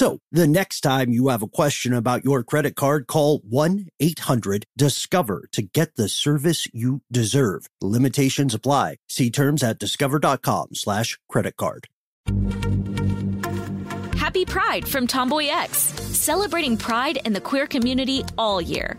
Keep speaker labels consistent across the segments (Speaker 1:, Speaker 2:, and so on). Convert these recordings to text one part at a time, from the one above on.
Speaker 1: So the next time you have a question about your credit card, call 1 800 Discover to get the service you deserve. Limitations apply. See terms at discover.com slash credit card.
Speaker 2: Happy Pride from Tomboy X, celebrating pride and the queer community all year.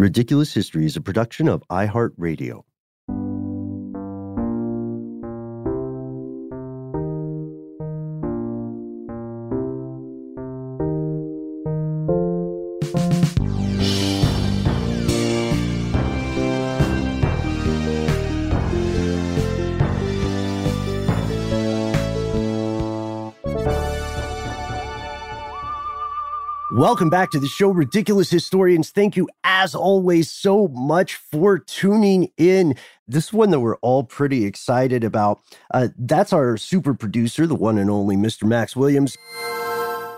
Speaker 1: Ridiculous History is a production of iHeartRadio. Welcome back to the show, Ridiculous Historians. Thank you, as always, so much for tuning in. This one that we're all pretty excited about. Uh, that's our super producer, the one and only Mr. Max Williams.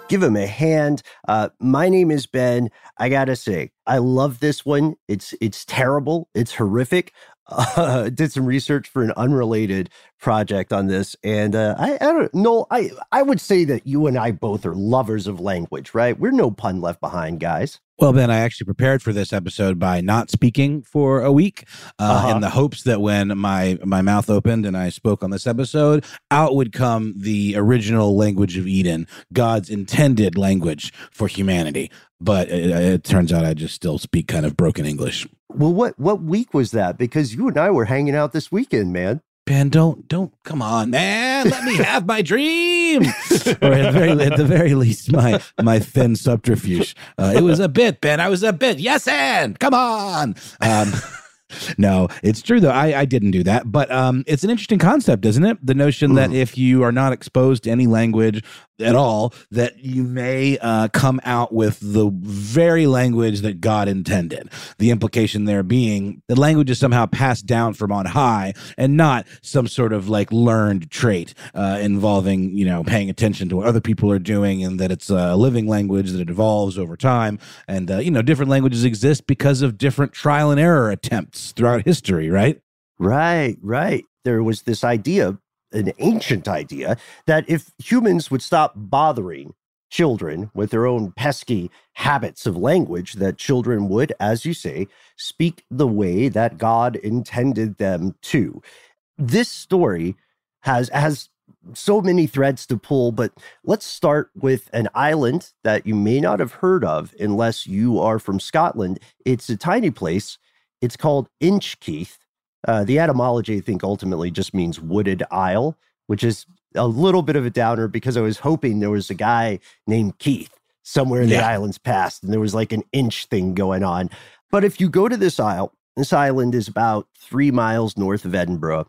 Speaker 1: Give him a hand. Uh, my name is Ben. I gotta say, I love this one. It's it's terrible. It's horrific uh, did some research for an unrelated project on this, and uh, I, I don't know. I I would say that you and I both are lovers of language, right? We're no pun left behind, guys.
Speaker 3: Well, Ben, I actually prepared for this episode by not speaking for a week, uh, uh-huh. in the hopes that when my my mouth opened and I spoke on this episode, out would come the original language of Eden, God's intended language for humanity. But it, it turns out I just still speak kind of broken English.
Speaker 1: Well, what what week was that? Because you and I were hanging out this weekend, man.
Speaker 3: Ben, don't don't come on, man. Let me have my dream, or at the very at the very least, my my thin subterfuge. Uh, it was a bit, Ben. I was a bit. Yes, and come on. Um, no, it's true though. I, I didn't do that, but um, it's an interesting concept, isn't it? The notion that if you are not exposed to any language at all, that you may uh, come out with the very language that God intended. The implication there being that language is somehow passed down from on high and not some sort of like learned trait uh, involving you know paying attention to what other people are doing, and that it's a living language that it evolves over time. And uh, you know, different languages exist because of different trial and error attempts throughout history, right?
Speaker 1: Right, right. There was this idea, an ancient idea, that if humans would stop bothering children with their own pesky habits of language, that children would, as you say, speak the way that God intended them to. This story has has so many threads to pull, but let's start with an island that you may not have heard of unless you are from Scotland. It's a tiny place it's called Inchkeith. Uh, the etymology, I think, ultimately just means wooded isle, which is a little bit of a downer because I was hoping there was a guy named Keith somewhere in yeah. the island's past and there was like an inch thing going on. But if you go to this isle, this island is about three miles north of Edinburgh,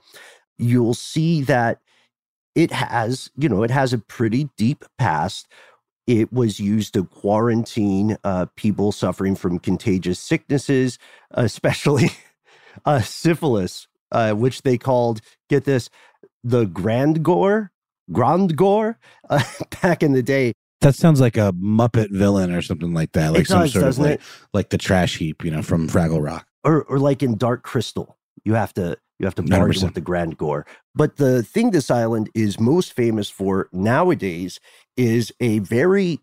Speaker 1: you'll see that it has, you know, it has a pretty deep past it was used to quarantine uh, people suffering from contagious sicknesses, especially uh, syphilis, uh, which they called, get this, the Grand Gore, Grand Gore, uh, back in the day.
Speaker 3: That sounds like a Muppet villain or something like that, like some sort of like, like the trash heap, you know, from Fraggle Rock,
Speaker 1: or or like in Dark Crystal. You have to you have to bargain 100%. with the Grand Gore. But the thing this island is most famous for nowadays is a very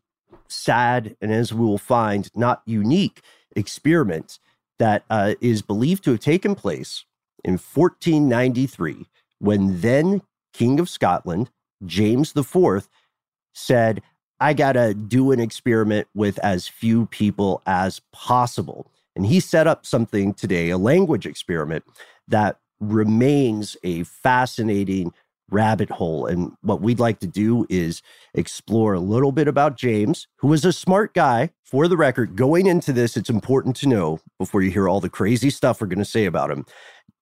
Speaker 1: sad and, as we will find, not unique experiment that uh, is believed to have taken place in 1493 when then King of Scotland, James IV, said, I got to do an experiment with as few people as possible. And he set up something today, a language experiment that remains a fascinating rabbit hole. And what we'd like to do is explore a little bit about James, who was a smart guy. For the record, going into this, it's important to know before you hear all the crazy stuff we're going to say about him.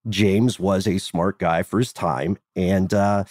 Speaker 1: James was a smart guy for his time and uh,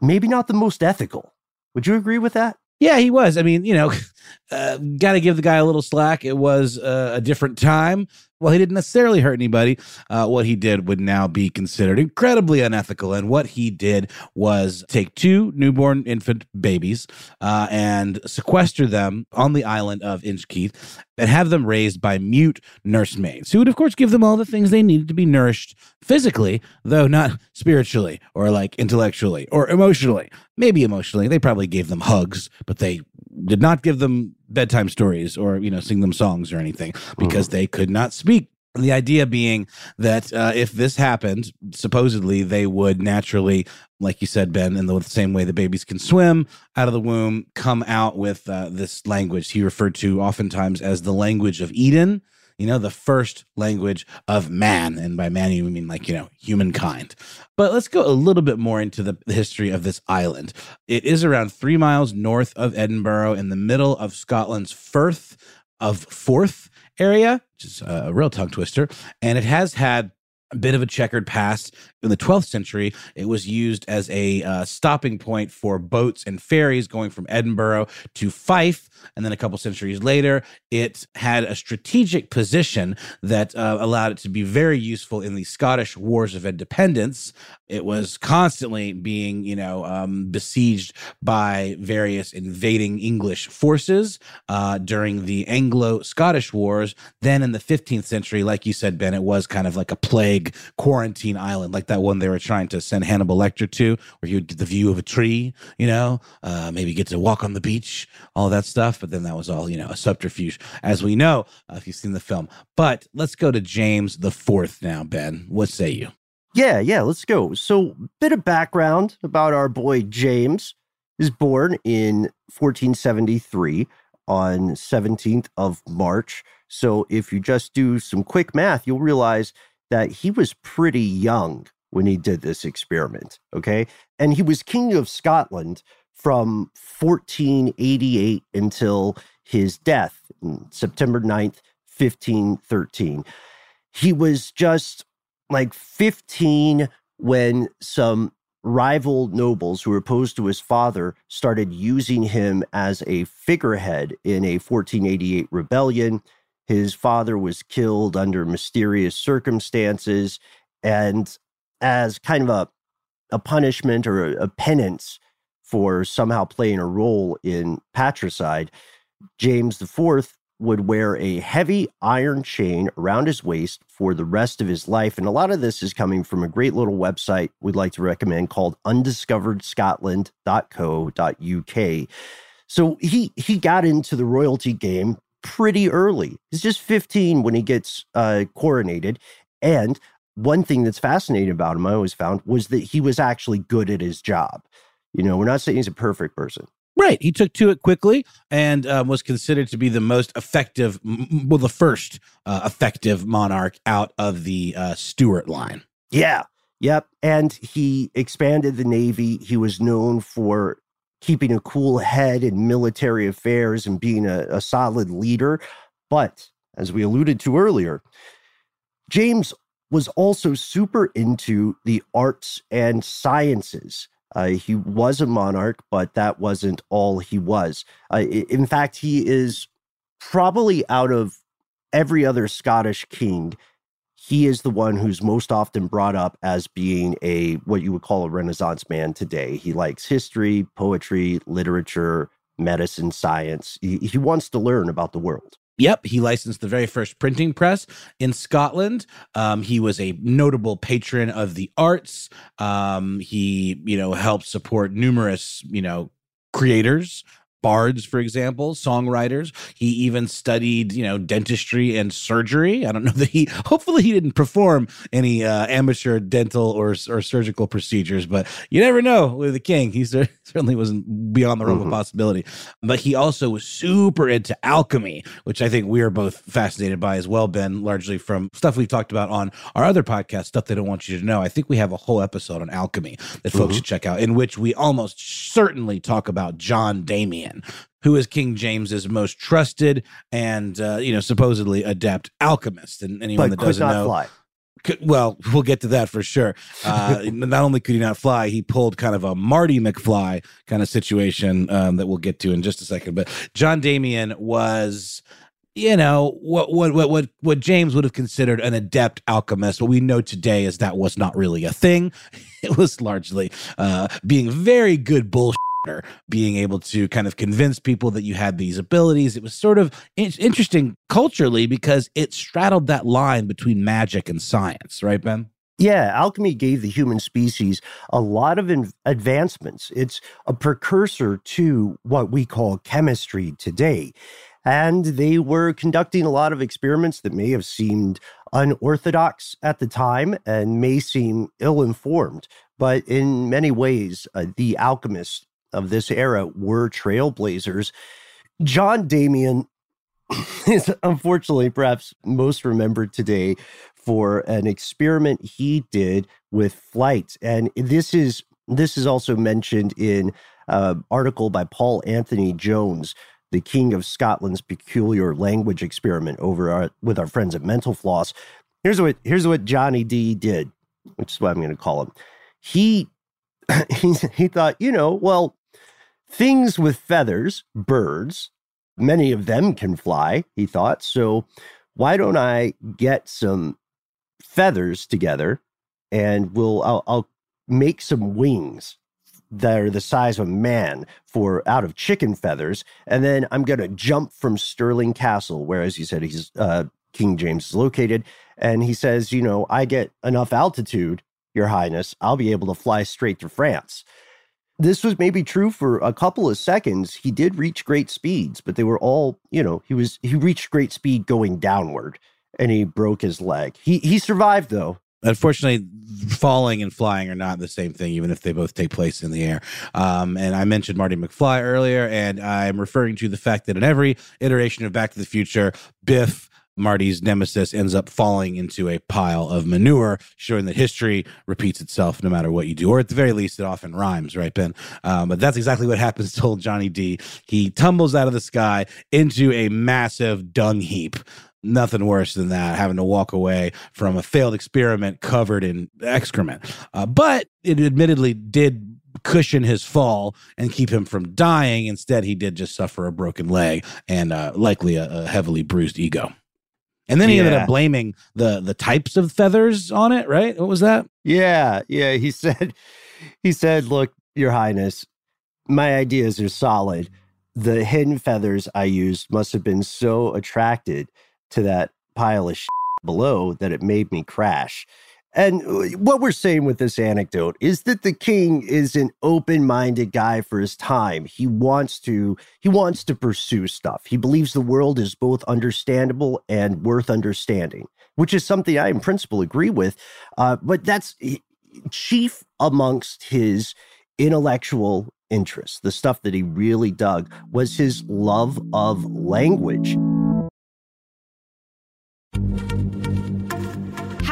Speaker 1: maybe not the most ethical. Would you agree with that?
Speaker 3: Yeah, he was. I mean, you know, uh, got to give the guy a little slack. It was uh, a different time. Well, he didn't necessarily hurt anybody. Uh, what he did would now be considered incredibly unethical. And what he did was take two newborn infant babies uh, and sequester them on the island of Inchkeith and have them raised by mute nursemaids, who would, of course, give them all the things they needed to be nourished physically, though not spiritually or like intellectually or emotionally. Maybe emotionally. They probably gave them hugs, but they did not give them bedtime stories or you know sing them songs or anything because mm-hmm. they could not speak. The idea being that uh, if this happened, supposedly they would naturally, like you said, Ben, in the same way that babies can swim out of the womb, come out with uh, this language. He referred to oftentimes as the language of Eden, you know, the first language of man. And by man, you mean like, you know, humankind. But let's go a little bit more into the, history of this island. It is around three miles north of Edinburgh in the middle of Scotland's Firth of Forth area, which is a real tongue twister. And it has had a bit of a checkered past. In the 12th century, it was used as a uh, stopping point for boats and ferries going from Edinburgh to Fife. And then a couple centuries later, it had a strategic position that uh, allowed it to be very useful in the Scottish Wars of Independence. It was constantly being, you know, um, besieged by various invading English forces uh, during the Anglo Scottish Wars. Then in the 15th century, like you said, Ben, it was kind of like a plague quarantine island, like that one they were trying to send Hannibal Lecter to, where you would get the view of a tree, you know, uh, maybe get to walk on the beach, all that stuff. But then that was all, you know, a subterfuge, as we know, uh, if you've seen the film. But let's go to James the Fourth now, Ben. What say you?
Speaker 1: Yeah, yeah, let's go. So, bit of background about our boy James. Is born in 1473 on 17th of March. So, if you just do some quick math, you'll realize that he was pretty young when he did this experiment. Okay. And he was king of Scotland from 1488 until his death, September 9th, 1513. He was just like 15 when some rival nobles who were opposed to his father started using him as a figurehead in a 1488 rebellion. His father was killed under mysterious circumstances. And as kind of a, a punishment or a, a penance, for somehow playing a role in patricide, James IV would wear a heavy iron chain around his waist for the rest of his life. And a lot of this is coming from a great little website we'd like to recommend called undiscoveredscotland.co.uk. So he he got into the royalty game pretty early. He's just 15 when he gets uh, coronated. And one thing that's fascinating about him, I always found, was that he was actually good at his job. You know, we're not saying he's a perfect person.
Speaker 3: Right. He took to it quickly and um, was considered to be the most effective, well, the first uh, effective monarch out of the uh, Stuart line.
Speaker 1: Yeah. Yep. And he expanded the Navy. He was known for keeping a cool head in military affairs and being a, a solid leader. But as we alluded to earlier, James was also super into the arts and sciences. Uh, he was a monarch, but that wasn't all he was. Uh, in fact, he is probably out of every other Scottish king, he is the one who's most often brought up as being a what you would call a Renaissance man today. He likes history, poetry, literature, medicine, science. He, he wants to learn about the world.
Speaker 3: Yep, he licensed the very first printing press in Scotland. Um, he was a notable patron of the arts. Um, he, you know, helped support numerous, you know, creators bards, for example, songwriters. He even studied, you know, dentistry and surgery. I don't know that he, hopefully, he didn't perform any uh, amateur dental or, or surgical procedures, but you never know with the king. He certainly wasn't beyond the realm mm-hmm. of possibility. But he also was super into alchemy, which I think we are both fascinated by as well, Ben, largely from stuff we've talked about on our other podcast, Stuff They Don't Want You to Know. I think we have a whole episode on alchemy that folks mm-hmm. should check out, in which we almost certainly talk about John Who is King James's most trusted and uh, you know supposedly adept alchemist. And anyone
Speaker 1: but
Speaker 3: that doesn't know,
Speaker 1: fly.
Speaker 3: Could, well, we'll get to that for sure. Uh, not only could he not fly, he pulled kind of a Marty McFly kind of situation um, that we'll get to in just a second. But John Damian was you know what what what what what James would have considered an adept alchemist. What we know today is that was not really a thing. It was largely uh, being very good bullshit being able to kind of convince people that you had these abilities. It was sort of in- interesting culturally because it straddled that line between magic and science, right, Ben?
Speaker 1: Yeah, alchemy gave the human species a lot of in- advancements. It's a precursor to what we call chemistry today. And they were conducting a lot of experiments that may have seemed unorthodox at the time and may seem ill informed. But in many ways, uh, the alchemists of this era were trailblazers. John Damian is unfortunately perhaps most remembered today for an experiment he did with flight. And this is this is also mentioned in an article by Paul Anthony Jones the King of Scotland's peculiar language experiment over our, with our friends at Mental Floss. Here's what here's what Johnny D did, which is what I'm going to call him. He he he thought, you know, well, things with feathers, birds, many of them can fly. He thought, so why don't I get some feathers together, and we'll I'll, I'll make some wings that are the size of a man for out of chicken feathers, and then I'm going to jump from Stirling Castle, where, as you said, he's uh, King James is located, and he says, you know, I get enough altitude, Your Highness, I'll be able to fly straight to France. This was maybe true for a couple of seconds. He did reach great speeds, but they were all, you know, he was he reached great speed going downward and he broke his leg. He he survived though,
Speaker 3: Unfortunately, falling and flying are not the same thing, even if they both take place in the air. Um, and I mentioned Marty McFly earlier, and I'm referring to the fact that in every iteration of Back to the Future, Biff. Marty's nemesis ends up falling into a pile of manure, showing that history repeats itself no matter what you do, or at the very least, it often rhymes, right, Ben? Um, but that's exactly what happens to old Johnny D. He tumbles out of the sky into a massive dung heap nothing worse than that, having to walk away from a failed experiment covered in excrement. Uh, but it admittedly did cushion his fall and keep him from dying. Instead, he did just suffer a broken leg and uh, likely a, a, heavily bruised ego. And then he yeah. ended up blaming the the types of feathers on it, right? What was that?
Speaker 1: Yeah, yeah. He said, he said, "Look, Your Highness, my ideas are solid. The hidden feathers I used must have been so attracted to that pile of below that it made me crash. And uh, what we're saying with this anecdote is that the king is an open-minded guy for his time. He wants to he wants to pursue stuff. He believes the world is both understandable and worth understanding, which is something I in principle agree with. Uh, but that's chief amongst his intellectual interests. The stuff that he really dug was his love of language.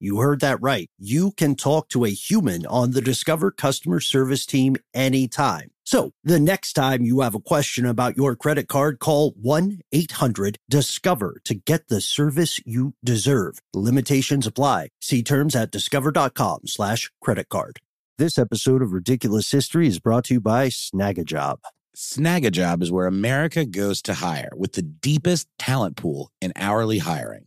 Speaker 1: You heard that right. You can talk to a human on the Discover customer service team anytime. So the next time you have a question about your credit card, call 1 800 Discover to get the service you deserve. Limitations apply. See terms at discover.com slash credit card. This episode of Ridiculous History is brought to you by Snagajob.
Speaker 3: Snagajob is where America goes to hire with the deepest talent pool in hourly hiring.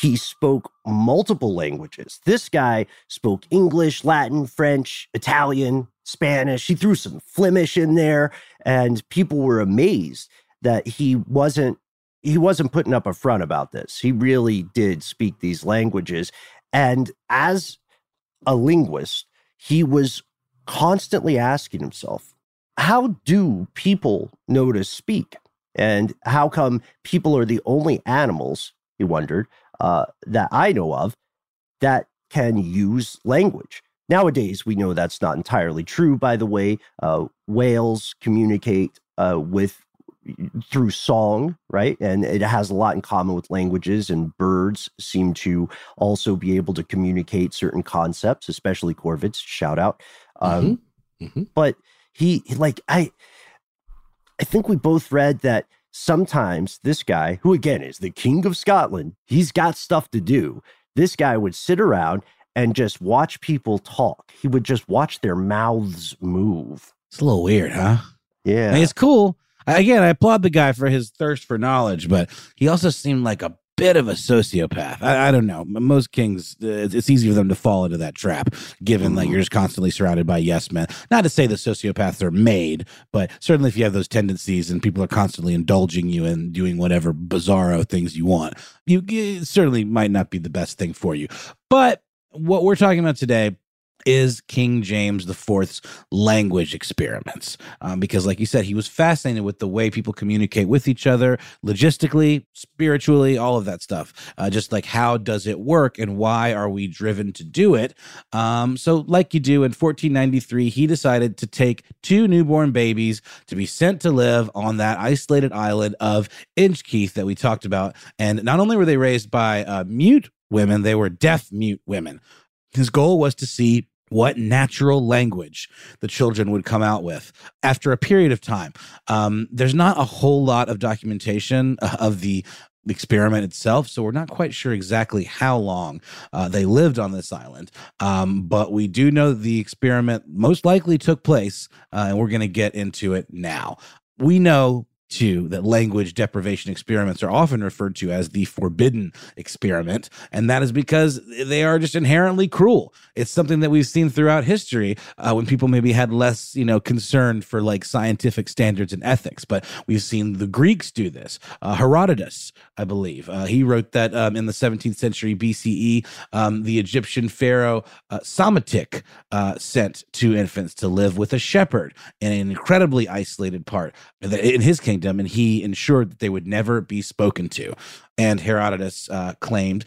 Speaker 1: He spoke multiple languages. This guy spoke English, Latin, French, Italian, Spanish. He threw some Flemish in there, and people were amazed that he wasn't he wasn't putting up a front about this. He really did speak these languages. And as a linguist, he was constantly asking himself, how do people know to speak? And how come people are the only animals, he wondered, uh, that I know of that can use language? Nowadays, we know that's not entirely true, by the way. Uh, whales communicate uh, with through song, right? And it has a lot in common with languages, and birds seem to also be able to communicate certain concepts, especially corvids. Shout out. Um,
Speaker 3: mm-hmm. Mm-hmm.
Speaker 1: But he, like, I, I think we both read that sometimes this guy, who again is the king of Scotland, he's got stuff to do. This guy would sit around and just watch people talk. He would just watch their mouths move.
Speaker 3: It's a little weird, huh?
Speaker 1: Yeah.
Speaker 3: I mean, it's cool. Again, I applaud the guy for his thirst for knowledge, but he also seemed like a bit of a sociopath. I, I don't know. Most kings, uh, it's easy for them to fall into that trap, given like you're just constantly surrounded by yes men. Not to say that sociopaths are made, but certainly if you have those tendencies and people are constantly indulging you and doing whatever bizarro things you want, you it certainly might not be the best thing for you. But what we're talking about today is King James IV's language experiments. Um, because, like you said, he was fascinated with the way people communicate with each other, logistically, spiritually, all of that stuff. Uh, just like how does it work and why are we driven to do it? Um, so, like you do in 1493, he decided to take two newborn babies to be sent to live on that isolated island of Inchkeith that we talked about. And not only were they raised by uh, mute women, they were deaf mute women. His goal was to see what natural language the children would come out with after a period of time. Um, there's not a whole lot of documentation uh, of the experiment itself, so we're not quite sure exactly how long uh, they lived on this island. Um, but we do know the experiment most likely took place, uh, and we're going to get into it now. We know too that language deprivation experiments are often referred to as the forbidden experiment. And that is because they are just inherently cruel. It's something that we've seen throughout history uh, when people maybe had less you know concern for like scientific standards and ethics. But we've seen the greeks do this uh, herodotus i believe uh, he wrote that um, in the 17th century bce um, the egyptian pharaoh uh, uh, sent two infants to live with a shepherd in an incredibly isolated part in his kingdom and he ensured that they would never be spoken to. And Herodotus uh, claimed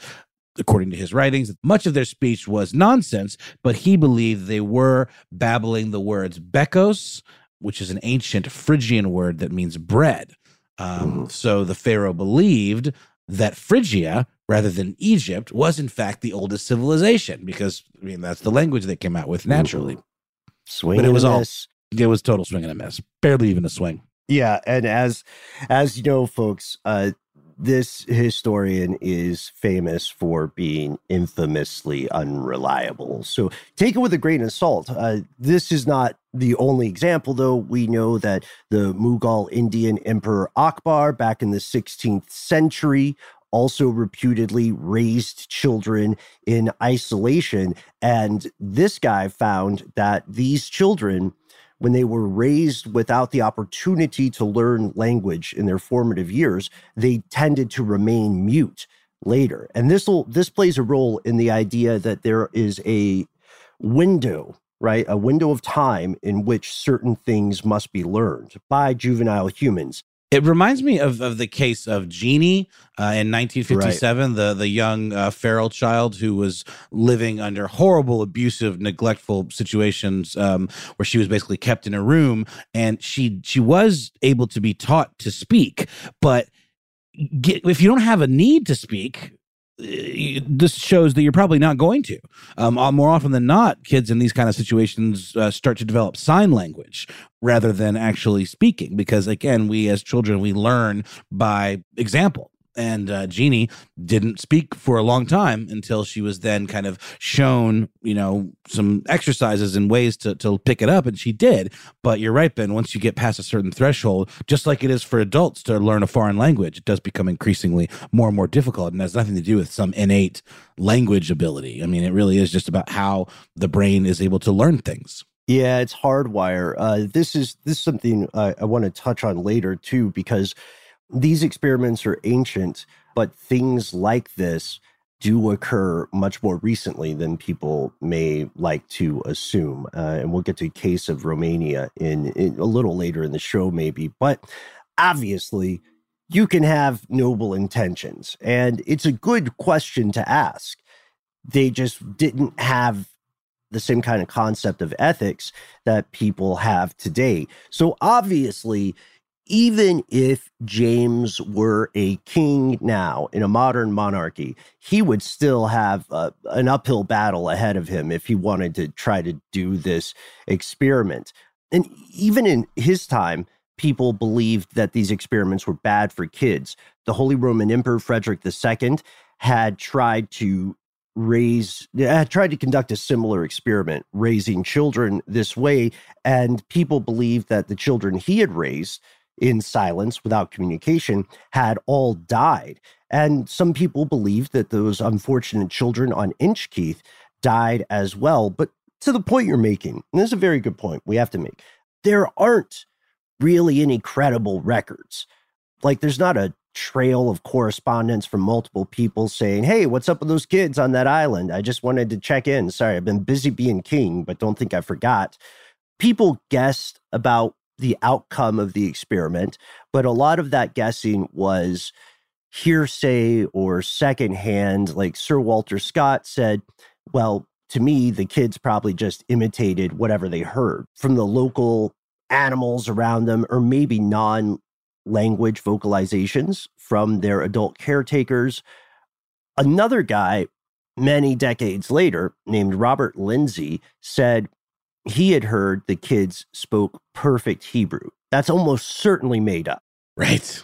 Speaker 3: according to his writings, much of their speech was nonsense, but he believed they were babbling the words bekos, which is an ancient Phrygian word that means bread. Um, so the Pharaoh believed that Phrygia, rather than Egypt, was in fact the oldest civilization because I mean that's the language they came out with naturally.
Speaker 1: Swing
Speaker 3: But it was all-
Speaker 1: miss.
Speaker 3: It was total swing and a miss, barely even a swing.
Speaker 1: Yeah, and as as you know, folks, uh, this historian is famous for being infamously unreliable. So take it with a grain of salt. Uh, this is not the only example, though. We know that the Mughal Indian Emperor Akbar back in the 16th century also reputedly raised children in isolation. And this guy found that these children when they were raised without the opportunity to learn language in their formative years, they tended to remain mute later. And this will this plays a role in the idea that there is a window, right? A window of time in which certain things must be learned by juvenile humans.
Speaker 3: It reminds me of, of the case of Genie uh, in 1957, right. the the young uh, feral child who was living under horrible, abusive, neglectful situations, um, where she was basically kept in a room, and she she was able to be taught to speak, but get, if you don't have a need to speak, this shows that you're probably not going to. Um, uh, more often than not, kids in these kind of situations uh, start to develop sign language rather than actually speaking, because again, we as children we learn by example and uh, Genie didn't speak for a long time until she was then kind of shown, you know, some exercises and ways to to pick it up, and she did. But you're right, Ben. Once you get past a certain threshold, just like it is for adults to learn a foreign language, it does become increasingly more and more difficult, and has nothing to do with some innate language ability. I mean, it really is just about how the brain is able to learn things.
Speaker 1: Yeah, it's hardwire. Uh, this is this is something I, I want to touch on later too, because these experiments are ancient, but things like this do occur much more recently than people may like to assume. Uh, and we'll get to a case of Romania in, in a little later in the show, maybe. But obviously, you can have noble intentions, and it's a good question to ask. They just didn't have the same kind of concept of ethics that people have today. So obviously, even if James were a king now in a modern monarchy, he would still have uh, an uphill battle ahead of him if he wanted to try to do this experiment. And even in his time, people believed that these experiments were bad for kids. The Holy Roman Emperor Frederick II had tried to raise had tried to conduct a similar experiment raising children this way and people believed that the children he had raised in silence without communication had all died. And some people believe that those unfortunate children on Inchkeith died as well. But to the point you're making, and this is a very good point we have to make, there aren't really any credible records. Like there's not a trail of correspondence from multiple people saying, Hey, what's up with those kids on that island? I just wanted to check in. Sorry, I've been busy being king, but don't think I forgot. People guessed about the outcome of the experiment, but a lot of that guessing was hearsay or secondhand. Like Sir Walter Scott said, well, to me, the kids probably just imitated whatever they heard from the local animals around them, or maybe non language vocalizations from their adult caretakers. Another guy, many decades later, named Robert Lindsay, said he had heard the kids spoke perfect Hebrew. That's almost certainly made up.
Speaker 3: Right.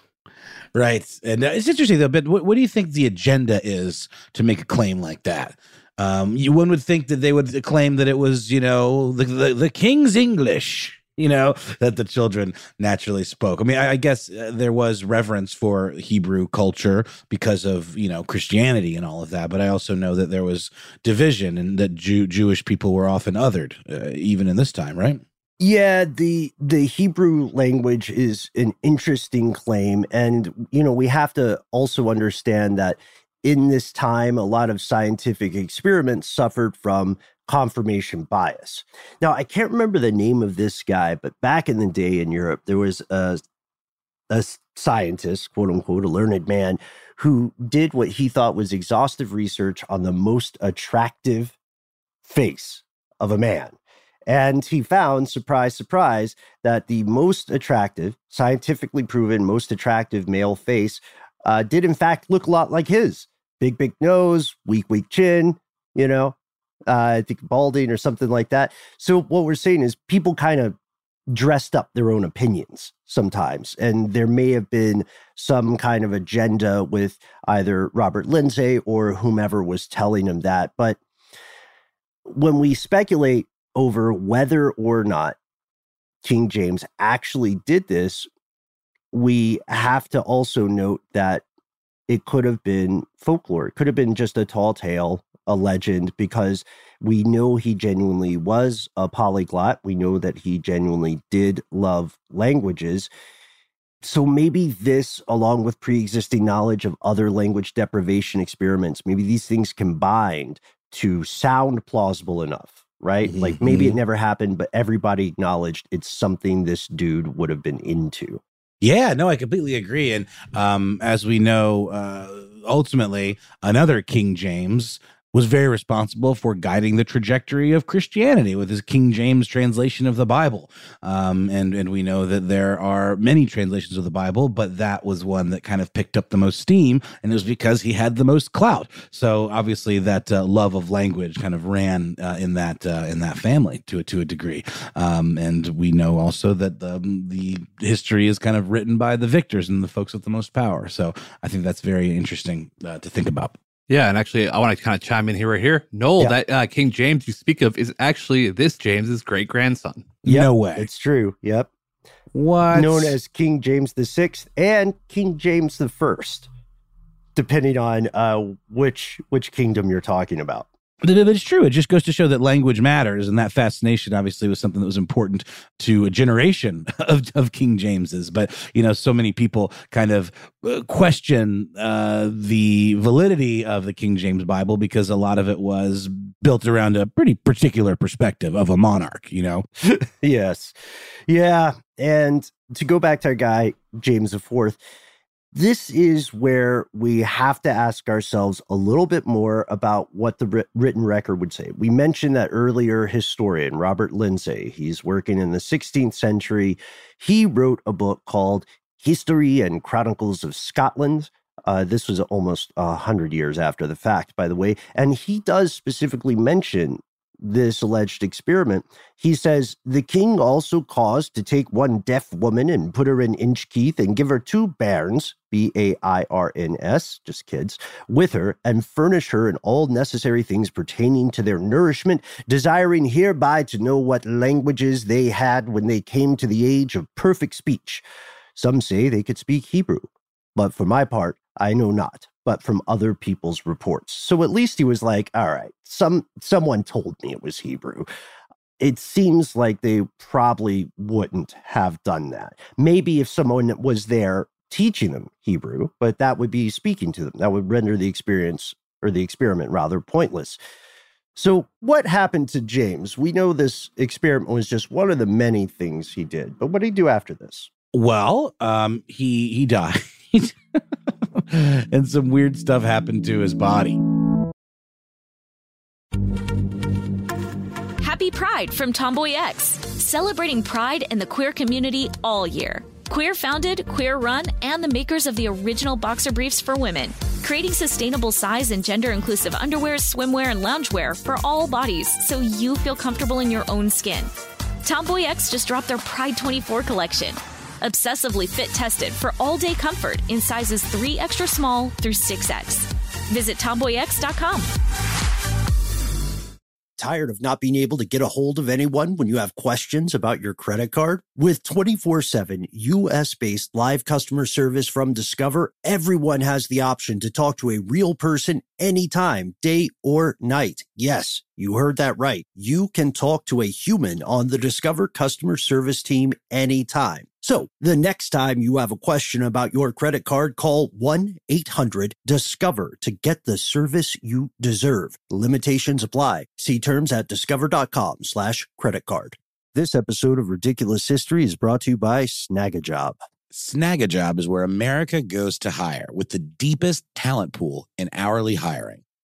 Speaker 3: Right. And uh, it's interesting, though, but what, what, do you think the agenda is to make a claim like that? Um, you, one would think that they would claim that it was, you know, the, the, the king's English you know, that the children naturally spoke. I mean, I, I guess uh, there was reverence for Hebrew culture because of, you know, Christianity and all of that. But I also know that there was division and that Jew, Jewish people were often othered, uh, even in this time, right?
Speaker 1: Yeah, the the Hebrew language is an interesting claim and you know, we have to also understand that in this time a lot of scientific experiments suffered from confirmation bias. Now, I can't remember the name of this guy, but back in the day in Europe, there was a, a scientist, quote unquote, a learned man, who did what he thought was exhaustive research on the most attractive face of a man. And he found, surprise, surprise, that the most attractive, scientifically proven, most attractive male face uh, did, in fact, look a lot like his big, big nose, weak, weak chin, you know, uh, I think balding or something like that. So what we're saying is people kind of dressed up their own opinions sometimes. And there may have been some kind of agenda with either Robert Lindsay or whomever was telling him that. But when we speculate over whether or not King James actually did this, we have to also note that it could have been folklore. It could have been just a tall tale, a legend, because we know he genuinely was a polyglot. We know that he genuinely did love languages. So maybe this, along with pre existing knowledge of other language deprivation experiments, maybe these things combined to sound plausible enough, right? Mm-hmm. Like maybe it mm-hmm. never happened, but everybody acknowledged it's something this dude would have been into.
Speaker 3: Yeah, no, I completely agree. And um, as we know, uh, ultimately, another King James was very responsible for guiding the trajectory of Christianity with his King James translation of the Bible. Um, and, and we know that there are many translations of the Bible, but that was one that kind of picked up the most steam, and it was because he had the most clout. So obviously, that uh, love of language kind of ran uh, in that uh, in that family to a, to a degree. Um, and we know also that the, the history is kind of written by the victors and the folks with the most power. So I think that's very interesting uh, to think about.
Speaker 4: Yeah, and actually, I want to kind of chime in here right here. Noel, yeah. that uh, King James you speak of is actually this James's great grandson.
Speaker 1: Yep, no way. It's true. Yep.
Speaker 3: What?
Speaker 1: Known as King James the Sixth and King James the First, depending on uh, which which kingdom you're talking about.
Speaker 3: But it's true. It just goes to show that language matters. And that fascination obviously was something that was important to a generation of, of King James's. But, you know, so many people kind of uh, question uh, the validity of the King James Bible because a lot of it was built around a pretty particular perspective of a monarch, you know?
Speaker 1: yes. Yeah. And to go back to our guy, James IV, this is where we have to ask ourselves a little bit more about what the written record would say. We mentioned that earlier historian Robert Lindsay, he's working in the 16th century. He wrote a book called History and Chronicles of Scotland. Uh, this was almost a hundred years after the fact, by the way. And he does specifically mention this alleged experiment, he says the king also caused to take one deaf woman and put her in Inchkeith and give her two bairns, B A I R N S, just kids, with her and furnish her in all necessary things pertaining to their nourishment, desiring hereby to know what languages they had when they came to the age of perfect speech. Some say they could speak Hebrew, but for my part, I know not but from other people's reports. So at least he was like, all right, some someone told me it was Hebrew. It seems like they probably wouldn't have done that. Maybe if someone was there teaching them Hebrew, but that would be speaking to them. That would render the experience or the experiment rather pointless. So, what happened to James? We know this experiment was just one of the many things he did, but what did he do after this?
Speaker 3: Well, um, he he died. and some weird stuff happened to his body.
Speaker 2: Happy Pride from Tomboy X, celebrating pride and the queer community all year. Queer founded, queer run, and the makers of the original boxer briefs for women, creating sustainable size and gender inclusive underwear, swimwear, and loungewear for all bodies so you feel comfortable in your own skin. Tomboy X just dropped their Pride 24 collection Obsessively fit tested for all day comfort in sizes 3 extra small through 6X. Visit tomboyx.com.
Speaker 1: Tired of not being able to get a hold of anyone when you have questions about your credit card? With 24 7 US based live customer service from Discover, everyone has the option to talk to a real person anytime, day or night. Yes, you heard that right. You can talk to a human on the Discover customer service team anytime. So the next time you have a question about your credit card, call 1-800-DISCOVER to get the service you deserve. Limitations apply. See terms at discover.com slash credit card. This episode of Ridiculous History is brought to you by Snagajob.
Speaker 3: Snagajob is where America goes to hire with the deepest talent pool in hourly hiring.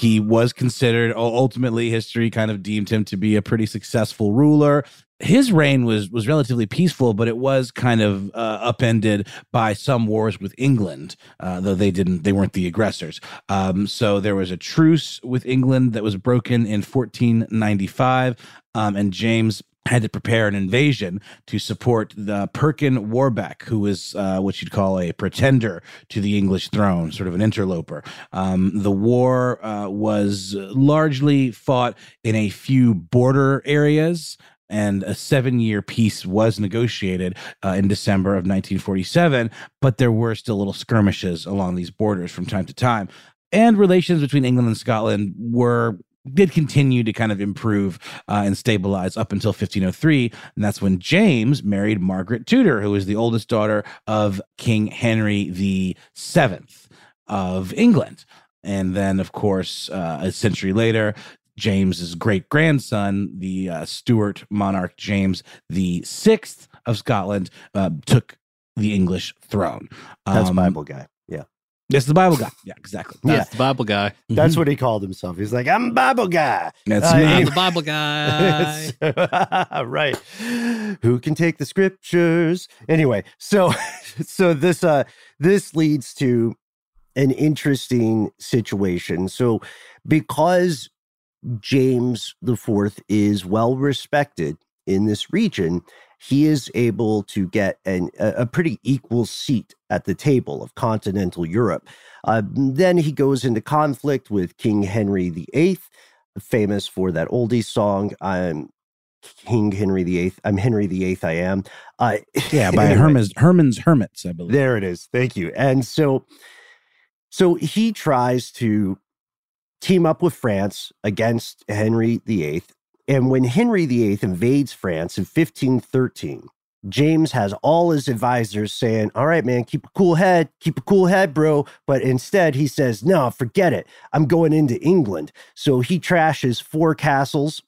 Speaker 3: He was considered ultimately history kind of deemed him to be a pretty successful ruler. His reign was was relatively peaceful, but it was kind of uh, upended by some wars with England, uh, though they didn't they weren't the aggressors. Um, so there was a truce with England that was broken in 1495, um, and James had to prepare an invasion to support the Perkin Warbeck, who was uh, what you'd call a pretender to the English throne, sort of an interloper. Um, the war uh, was largely fought in a few border areas. And a seven year peace was negotiated uh, in December of 1947, but there were still little skirmishes along these borders from time to time. And relations between England and Scotland were did continue to kind of improve uh, and stabilize up until 1503. And that's when James married Margaret Tudor, who was the oldest daughter of King Henry the Seventh of England. And then, of course, uh, a century later, James's great grandson, the uh, Stuart monarch James the Sixth of Scotland, uh, took the English throne.
Speaker 1: That's um, Bible guy.
Speaker 3: It's the Bible guy. Yeah, exactly.
Speaker 4: That's yeah. the Bible guy.
Speaker 1: That's mm-hmm. what he called himself. He's like, I'm Bible guy.
Speaker 3: That's uh,
Speaker 4: me. the Bible guy.
Speaker 1: right. Who can take the scriptures? Anyway, so so this uh this leads to an interesting situation. So because James the Fourth is well respected in this region, he is able to get an, a, pretty equal seat at the table of continental Europe. Uh, then he goes into conflict with King Henry VIII, famous for that oldie song. I'm King Henry VIII. I'm Henry VIII. I am.
Speaker 3: Uh, yeah, by anyway, Herman's Herman's Hermits, I believe.
Speaker 1: There it is. Thank you. And so, so he tries to team up with France against Henry VIII and when Henry VIII invades France in 1513, James has all his advisors saying, All right, man, keep a cool head, keep a cool head, bro. But instead, he says, No, forget it. I'm going into England. So he trashes four castles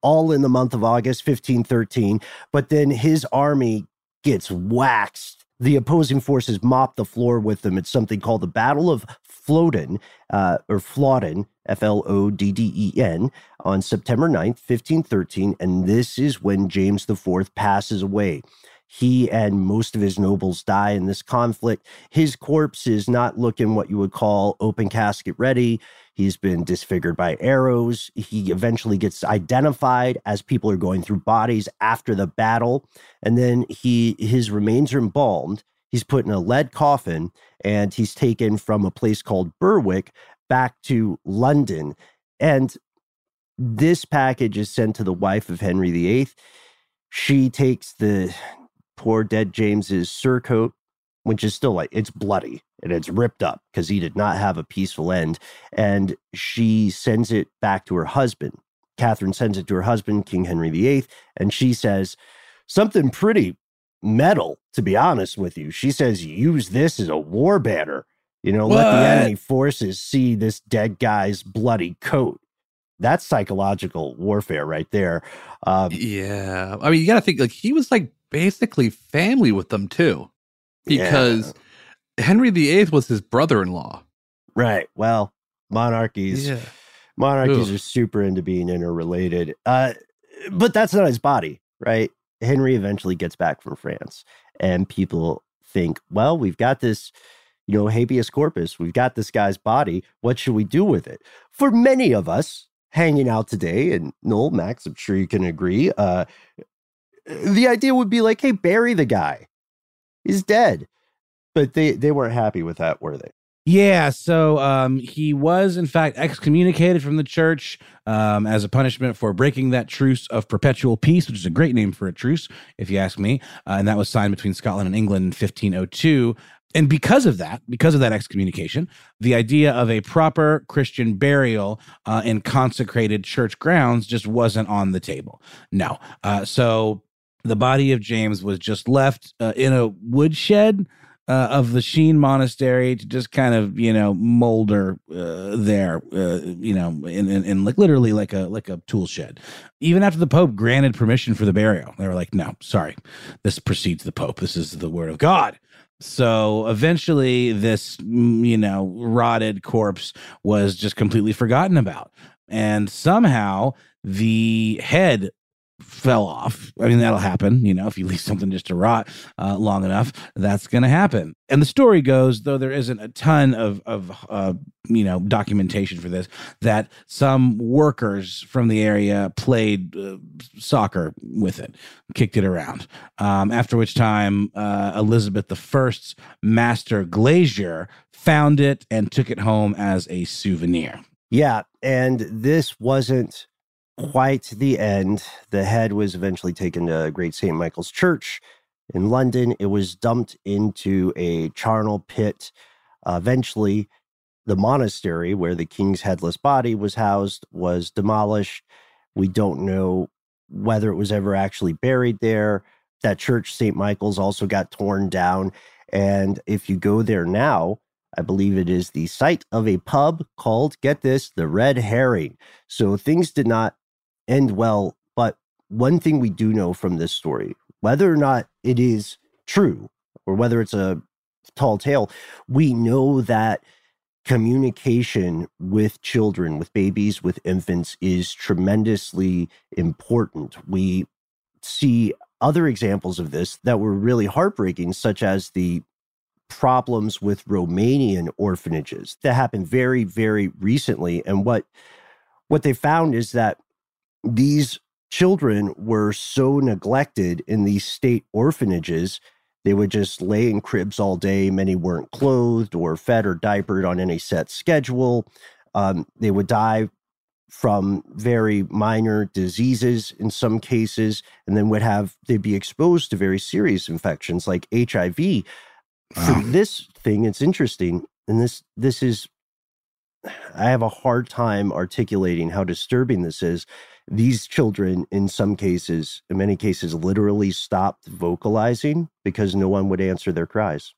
Speaker 1: all in the month of August, 1513. But then his army gets waxed. The opposing forces mop the floor with them. It's something called the Battle of Flodden, uh, or Flodden, F L O D D E N, on September 9th, 1513. And this is when James IV passes away. He and most of his nobles die in this conflict. His corpse is not looking what you would call open casket ready. He's been disfigured by arrows. He eventually gets identified as people are going through bodies after the battle. And then he his remains are embalmed. He's put in a lead coffin and he's taken from a place called Berwick back to London. And this package is sent to the wife of Henry VIII. She takes the poor dead James's surcoat, which is still like it's bloody and it's ripped up because he did not have a peaceful end. And she sends it back to her husband. Catherine sends it to her husband, King Henry VIII, and she says something pretty metal, to be honest with you. She says use this as a war banner. You know, what? let the enemy forces see this dead guy's bloody coat. That's psychological warfare right there.
Speaker 4: Um, yeah. I mean, you got to think like he was like basically family with them too, because yeah. Henry VIII was his brother in law.
Speaker 1: Right. Well, monarchies. Yeah. Monarchies are super into being interrelated. Uh, but that's not his body, right? Henry eventually gets back from France, and people think, well, we've got this you know, habeas corpus. We've got this guy's body. What should we do with it? For many of us hanging out today, and Noel, Max, I'm sure you can agree, uh, the idea would be like, hey, bury the guy. He's dead. But they, they weren't happy with that, were they?
Speaker 3: Yeah, so um, he was in fact excommunicated from the church um, as a punishment for breaking that truce of perpetual peace, which is a great name for a truce, if you ask me. Uh, and that was signed between Scotland and England in 1502. And because of that, because of that excommunication, the idea of a proper Christian burial uh, in consecrated church grounds just wasn't on the table. No. Uh, so the body of James was just left uh, in a woodshed uh, of the Sheen Monastery to just kind of you know molder uh, there, uh, you know, in, in, in like literally like a like a tool shed. Even after the Pope granted permission for the burial, they were like, "No, sorry, this precedes the Pope. This is the word of God." So eventually, this mm, you know rotted corpse was just completely forgotten about, and somehow the head fell off. I mean, that'll happen. You know, if you leave something just to rot uh, long enough, that's going to happen. And the story goes, though there isn't a ton of of uh, you know documentation for this, that some workers from the area played uh, soccer with it, kicked it around. Um, after which time, uh, Elizabeth I's master glazier found it and took it home as a souvenir.
Speaker 1: Yeah, and this wasn't quite the end. The head was eventually taken to Great St. Michael's Church in London. It was dumped into a charnel pit. Uh, eventually, the monastery where the king's headless body was housed was demolished. We don't know whether it was ever actually buried there. That church, St. Michael's, also got torn down. And if you go there now, I believe it is the site of a pub called, get this, the Red Herring. So things did not end well. But one thing we do know from this story, whether or not it is true or whether it's a tall tale, we know that communication with children, with babies, with infants is tremendously important. We see other examples of this that were really heartbreaking, such as the problems with Romanian orphanages that happened very, very recently. And what what they found is that these children were so neglected in these state orphanages. They would just lay in cribs all day. Many weren't clothed or fed or diapered on any set schedule. Um, they would die from very minor diseases in some cases, and then would have they'd be exposed to very serious infections like HIV. Wow. For this thing, it's interesting, and this this is I have a hard time articulating how disturbing this is these children in some cases in many cases literally stopped vocalizing because no one would answer their cries.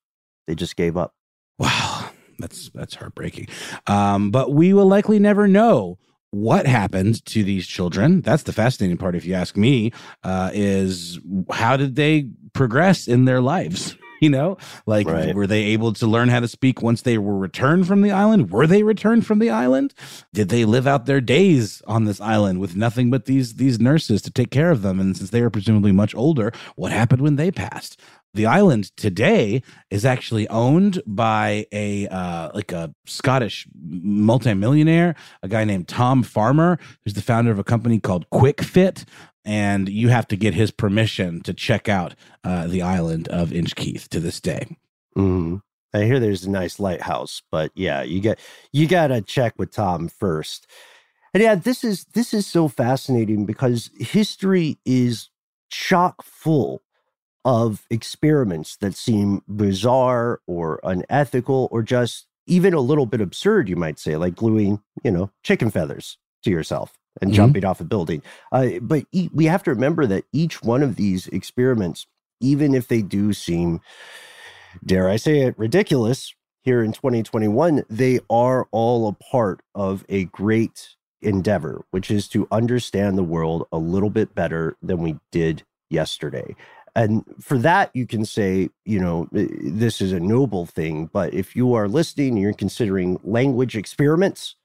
Speaker 1: They just gave up.
Speaker 3: Wow. That's that's heartbreaking. Um, but we will likely never know what happened to these children. That's the fascinating part if you ask me uh, is how did they progress in their lives you know like right. were they able to learn how to speak once they were returned from the island? Were they returned from the island? Did they live out their days on this island with nothing but these these nurses to take care of them? And since they were presumably much older what happened when they passed? The island today is actually owned by a uh, like a Scottish multimillionaire, a guy named Tom Farmer, who's the founder of a company called Kwik-Fit, and you have to get his permission to check out uh, the island of Inchkeith to this day.
Speaker 1: Mm-hmm. I hear there's a nice lighthouse, but yeah, you get you got to check with Tom first. And yeah, this is this is so fascinating because history is chock full of experiments that seem bizarre or unethical or just even a little bit absurd, you might say, like gluing, you know, chicken feathers to yourself and mm-hmm. jumping off a building. Uh, but e- we have to remember that each one of these experiments, even if they do seem, dare I say it, ridiculous here in 2021, they are all a part of a great endeavor, which is to understand the world a little bit better than we did yesterday. And for that, you can say, you know, this is a noble thing. But if you are listening and you're considering language experiments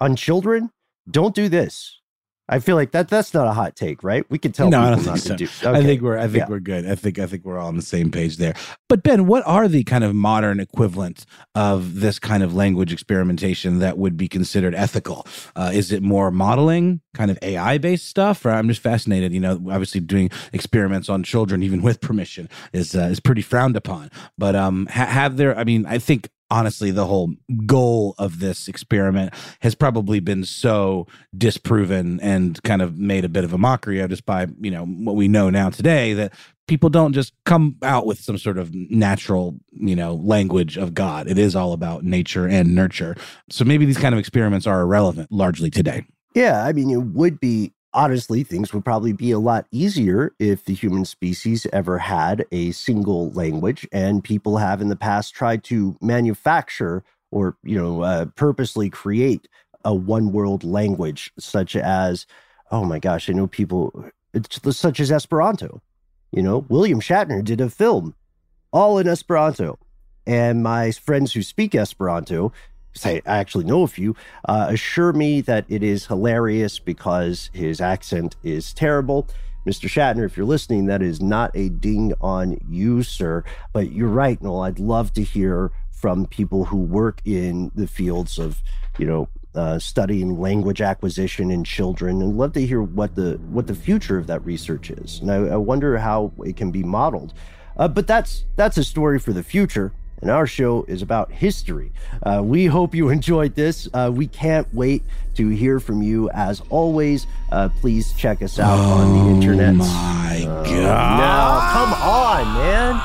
Speaker 1: on children, don't do this. I feel like that that's not a hot take, right? We can tell.
Speaker 3: No, I don't think so. Do. Okay. I think we're I think yeah. we're good. I think I think we're all on the same page there. But Ben, what are the kind of modern equivalents of this kind of language experimentation that would be considered ethical? Uh, is it more modeling, kind of AI based stuff? Or I'm just fascinated. You know, obviously doing experiments on children, even with permission, is uh, is pretty frowned upon. But um, ha- have there? I mean, I think honestly the whole goal of this experiment has probably been so disproven and kind of made a bit of a mockery of just by you know what we know now today that people don't just come out with some sort of natural you know language of god. It is all about nature and nurture. So maybe these kind of experiments are irrelevant largely today.
Speaker 1: Yeah, I mean, it would be honestly, things would probably be a lot easier if the human species ever had a single language and people have in the past tried to manufacture or, you know, uh, purposely create a one world language, such as, oh my gosh, I know people, such as Esperanto. You know, William Shatner did a film all in Esperanto. And my friends who speak Esperanto say I actually know a few, uh, assure me that it is hilarious because his accent is terrible. Mr. Shatner, if you're listening, that is not a ding on you, sir. But you're right, Noel. I'd love to hear from people who work in the fields of, you know, uh, studying language acquisition in children, and love to hear what the what the future of that research is. And I, I wonder how it can be modeled. Uh, but that's that's a story for the future and our show is about history. Uh, we hope you enjoyed this. Uh, we can't wait to hear from you. As always, uh, please check us out on the internet.
Speaker 3: my God!
Speaker 1: Now, come on, man.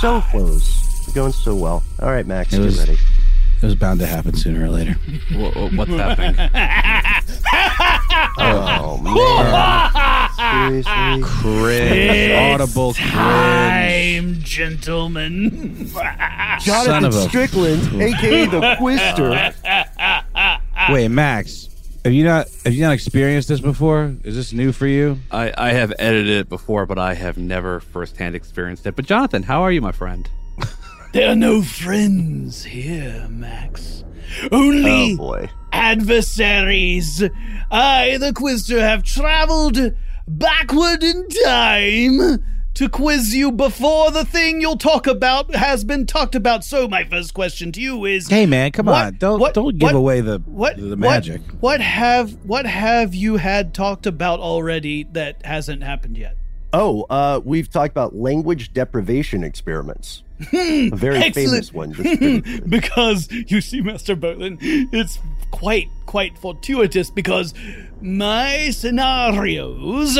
Speaker 1: So close. We're going so well. All right, Max,
Speaker 3: It
Speaker 1: get
Speaker 3: was-
Speaker 1: ready.
Speaker 3: it was bound to happen sooner or later
Speaker 4: Wha- wha- What's happening?
Speaker 1: Oh, man. Seriously? Ah, ah.
Speaker 3: cringe audible cringe
Speaker 5: Time, gentlemen.
Speaker 1: Jonathan
Speaker 3: of a-
Speaker 1: Strickland, aka the Quizster.
Speaker 3: wait max have you not have you not experienced this before is this new for you
Speaker 4: I, I have edited it before, but I have never firsthand experienced it. But Jonathan, how are you, my friend?
Speaker 5: There are no friends here, Max. Only
Speaker 1: Oh, boy.
Speaker 5: adversaries. I, the Quizster, have traveled backward in time to quiz you before the thing you'll talk about has been talked about. So, my first question to you is
Speaker 3: hey man come
Speaker 5: What-
Speaker 3: on don't
Speaker 5: what-
Speaker 3: don't give
Speaker 5: what-
Speaker 3: away the
Speaker 5: what
Speaker 3: the
Speaker 5: what-
Speaker 3: magic
Speaker 5: What, have what have you had talked about already that hasn't happened yet?
Speaker 1: Oh, uh, we've talked about language deprivation experiments. a very famous one. good.
Speaker 5: because you see, Master Bowlin, it's quite quite fortuitous because my scenarios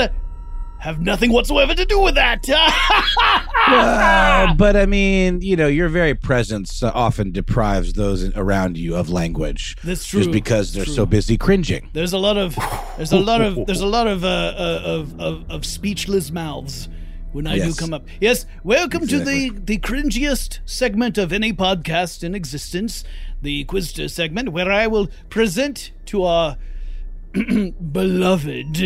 Speaker 5: have nothing whatsoever to do with that.
Speaker 3: well, but I mean, you know, your very presence uh, often deprives those around you of language.
Speaker 5: That's true.
Speaker 3: Just because they're
Speaker 5: True.
Speaker 3: so busy cringing.
Speaker 5: there's a lot of there's a lot of there's a lot of uh, uh, of, of of speechless mouths when I
Speaker 3: Yes.
Speaker 5: do come up. Yes, welcome to the the cringiest segment of any podcast in existence, the Quizster segment, where I will present to our beloved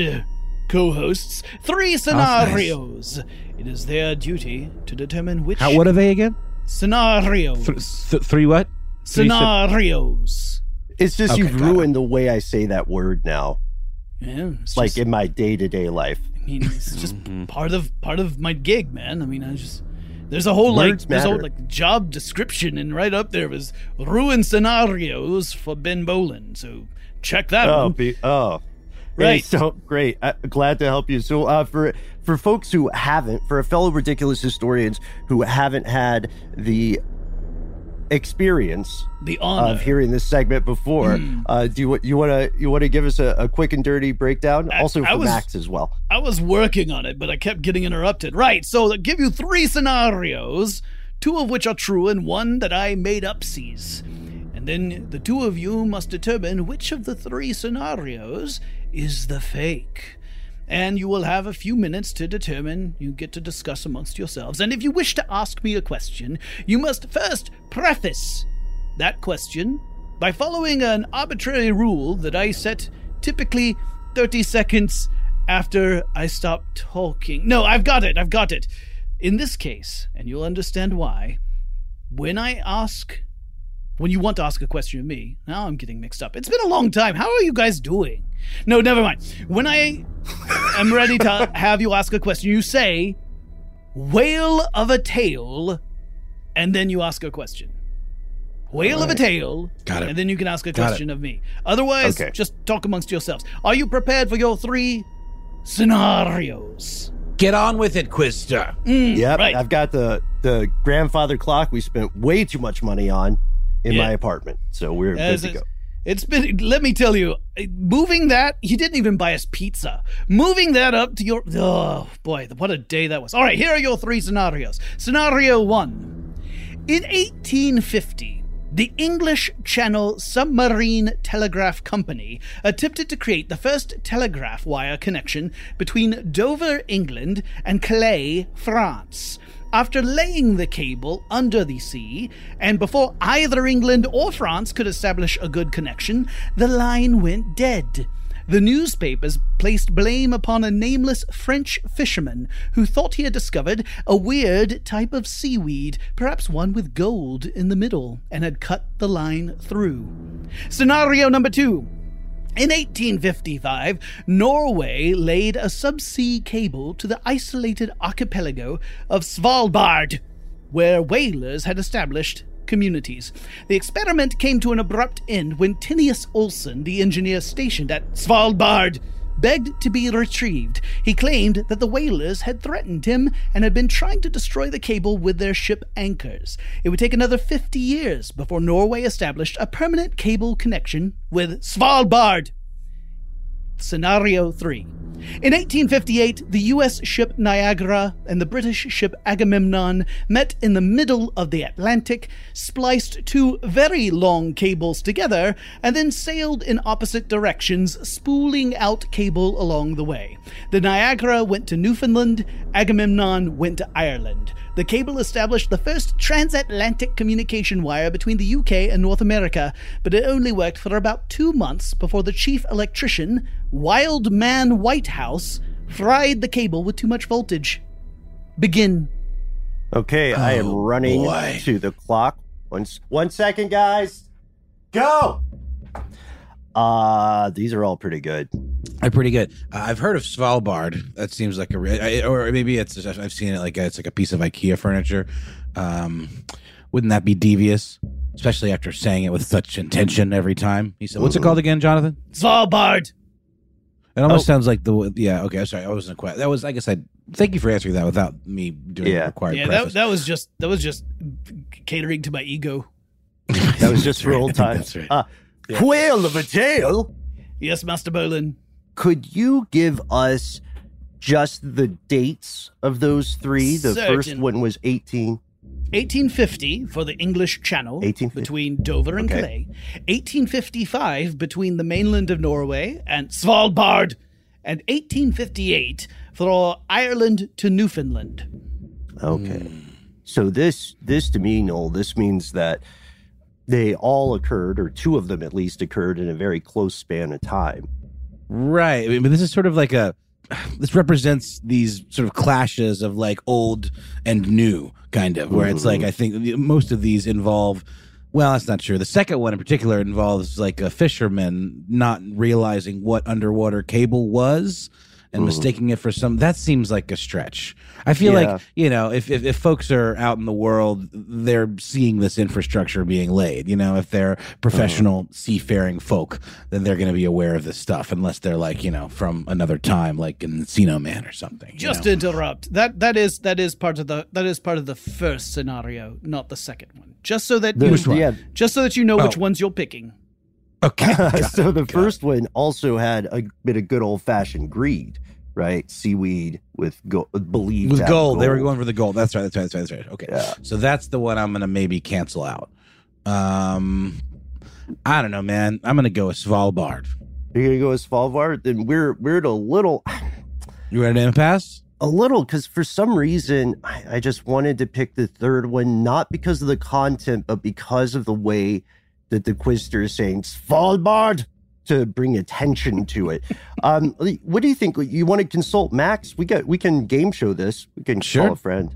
Speaker 5: co-hosts three oh, scenarios. It is their duty to determine which
Speaker 3: How, what are they again?
Speaker 5: scenarios.
Speaker 3: Th- th- three what? Three sce-
Speaker 5: scenarios.
Speaker 1: It's just
Speaker 3: Okay,
Speaker 1: you've
Speaker 3: got it.
Speaker 1: ruined the way I say that word now,
Speaker 5: Yeah, it's
Speaker 1: like
Speaker 5: just-
Speaker 1: in my day to day life.
Speaker 5: I mean, it's just mm-hmm. part of part of my gig, man. I mean, I just there's a whole
Speaker 1: Words
Speaker 5: like there's a whole like job description, and right up there was ruin scenarios for Ben Bowlin. So check that
Speaker 1: Oh,
Speaker 5: one.
Speaker 1: be, oh, Hey,
Speaker 5: Right.
Speaker 1: so great. Uh, glad to help you. So, uh, for for folks who haven't, for a fellow ridiculous historians who haven't had the experience
Speaker 5: The honor.
Speaker 1: of hearing this segment before,
Speaker 5: Hmm.
Speaker 1: uh, do you you want to you want to give us a, a quick and dirty breakdown?
Speaker 5: I-
Speaker 1: Also
Speaker 5: I
Speaker 1: for
Speaker 5: was-
Speaker 1: Max as well.
Speaker 5: I was working on it, but I kept getting interrupted. Right, so I'll give you three scenarios, two of which are true and one that I made up sees. Then the two of you must determine which of the three scenarios is the fake. And you will have a few minutes to determine, you get to discuss amongst yourselves. And if you wish to ask me a question, you must first preface that question by following an arbitrary rule that I set typically 30 seconds after I stop talking. No, I've got it, I've got it. In this case, and you'll understand why, when I ask, when you want to ask a question of me, now I'm getting mixed up. It's been a long time. How are you guys doing? No, never mind. When I am ready to have you ask a question, you say, whale of a tale, and then you ask a question. Whale of a tale,
Speaker 3: Got it.
Speaker 5: and then you can ask a
Speaker 3: Got it.
Speaker 5: question of me. Otherwise,
Speaker 1: Okay.
Speaker 5: just talk amongst yourselves. Are you prepared for your three scenarios?
Speaker 3: Get on with it, Quizster.
Speaker 5: Mm,
Speaker 1: Yep,
Speaker 5: right.
Speaker 1: I've got the the grandfather clock we spent way too much money on in
Speaker 5: Yeah.
Speaker 1: my apartment. So we're
Speaker 5: As
Speaker 1: good to go.
Speaker 5: It's been, let me tell you, moving that, you didn't even buy us pizza. Moving that up to your, oh boy, what a day that was. All right, here are your three scenarios. Scenario one In 1850, the English Channel Submarine Telegraph Company attempted to create the first telegraph wire connection between Dover, England, and Calais, France. After laying the cable under the sea, and before either England or France could establish a good connection, the line went dead. The newspapers placed blame upon a nameless French fisherman who thought he had discovered a weird type of seaweed, perhaps one with gold in the middle, and had cut the line through. Scenario number two. In 1855, Norway laid a subsea cable to the isolated archipelago of Svalbard, where whalers had established communities. The experiment came to an abrupt end when Tinius Olsen, the engineer stationed at Svalbard, begged to be retrieved. He claimed that the whalers had threatened him and had been trying to destroy the cable with their ship anchors. It would take another 50 years before Norway established a permanent cable connection with Svalbard. Scenario 3. In 1858, the US ship Niagara and the British ship Agamemnon met in the middle of the Atlantic, spliced two very long cables together, and then sailed in opposite directions, spooling out cable along the way. The Niagara went to Newfoundland, Agamemnon went to Ireland. The cable established the first transatlantic communication wire between the UK and North America, but it only worked for about two months before the chief electrician, Wild Man Whitehouse, fried the cable with too much voltage. Begin.
Speaker 1: Okay, I am
Speaker 3: Oh,
Speaker 1: running
Speaker 3: boy.
Speaker 1: to the clock. One, one second, guys. Go. Uh, these are all pretty good.
Speaker 3: I'm pretty good. Uh, I've heard of Svalbard. That seems like a, re- I, or maybe it's I've seen it like a, it's like a piece of IKEA furniture. Um, wouldn't that be devious? Especially after saying it with such intention every time. He said, "What's it called again, Jonathan?"
Speaker 5: Svalbard.
Speaker 3: It almost
Speaker 1: Oh.
Speaker 3: sounds like the yeah. Okay, sorry, I wasn't quite. That was I guess I thank you for answering that without me doing the
Speaker 1: Yeah.
Speaker 3: required
Speaker 5: Yeah, that, that was just that was just catering to my ego.
Speaker 1: That was just for old times.
Speaker 3: That's right.
Speaker 1: Uh, Whale of a tale.
Speaker 5: Yes, Master Bowlin.
Speaker 1: Could you give us just the dates of those three? The first one was 18.
Speaker 5: 1850 for the English Channel between Dover and
Speaker 1: Okay.
Speaker 5: Calais. 1855 between the mainland of Norway and Svalbard. And 1858 for Ireland to Newfoundland.
Speaker 1: Okay.
Speaker 3: Hmm.
Speaker 1: So this this to me, Noel, this means that they all occurred, or two of them at least occurred in a very close span of time.
Speaker 3: Right. I mean, but this is sort of like a this represents these sort of clashes of like old and new kind of where it's like mm-hmm. I think most of these involve well, that's not true. The second one in particular involves like a fisherman not realizing what underwater cable was and mm. mistaking it for some that seems like a stretch. I feel
Speaker 1: Yeah.
Speaker 3: like, you know, if, if if folks are out in the world, they're seeing this infrastructure being laid. You know, if they're professional mm-hmm. seafaring folk, then they're going to be aware of this stuff, unless they're like, you know, from another time, like in Encino Man or something.
Speaker 5: Just
Speaker 3: know?
Speaker 5: interrupt. That that is that is part of the that is part of the first scenario, not the second one. Just so that
Speaker 1: The-
Speaker 5: you,
Speaker 1: yeah.
Speaker 5: just so that you know oh. which
Speaker 3: Oh.
Speaker 5: ones you're picking.
Speaker 3: Okay.
Speaker 1: so the first one also had a bit of good old fashioned greed, right? Seaweed with go- believed
Speaker 3: with
Speaker 1: have
Speaker 3: gold. They were going for the gold. That's right. That's right. That's right. That's right. Okay.
Speaker 1: Yeah.
Speaker 3: So that's the one I'm gonna maybe cancel out. Um, I don't know, man. I'm gonna go with Svalbard.
Speaker 1: You're gonna go with Svalbard, then we're we're at a little
Speaker 3: You ready to impasse?
Speaker 1: a little because for some reason I, I just wanted to pick the third one, not because of the content, but because of the way that the Quizster is saying Svalbard to bring attention to it. um, what do you think? You want to consult Max? We got we can game show this. We can
Speaker 3: Sure.
Speaker 1: call a friend.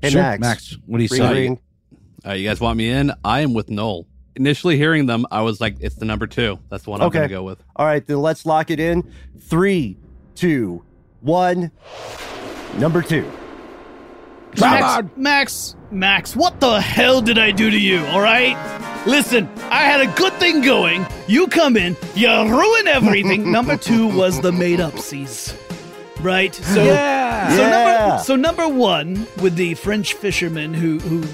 Speaker 1: Hey
Speaker 3: Sure.
Speaker 1: Max,
Speaker 3: Max, what do you
Speaker 1: ring,
Speaker 3: say?
Speaker 4: Uh, you guys want me in? I am with Noel. Initially hearing them, I was like, it's the number two. That's the one I'm
Speaker 1: Okay.
Speaker 4: going to go with.
Speaker 1: All right, then let's lock it in. Three, two, one. Number two.
Speaker 5: Max, Max, Max, what the hell did I do to you? All right, listen, I had a good thing going. You come in, you ruin everything. Number two was the made up seas. Right. So
Speaker 3: Yeah.
Speaker 5: So
Speaker 1: Yeah.
Speaker 5: number so number one with the French fisherman who who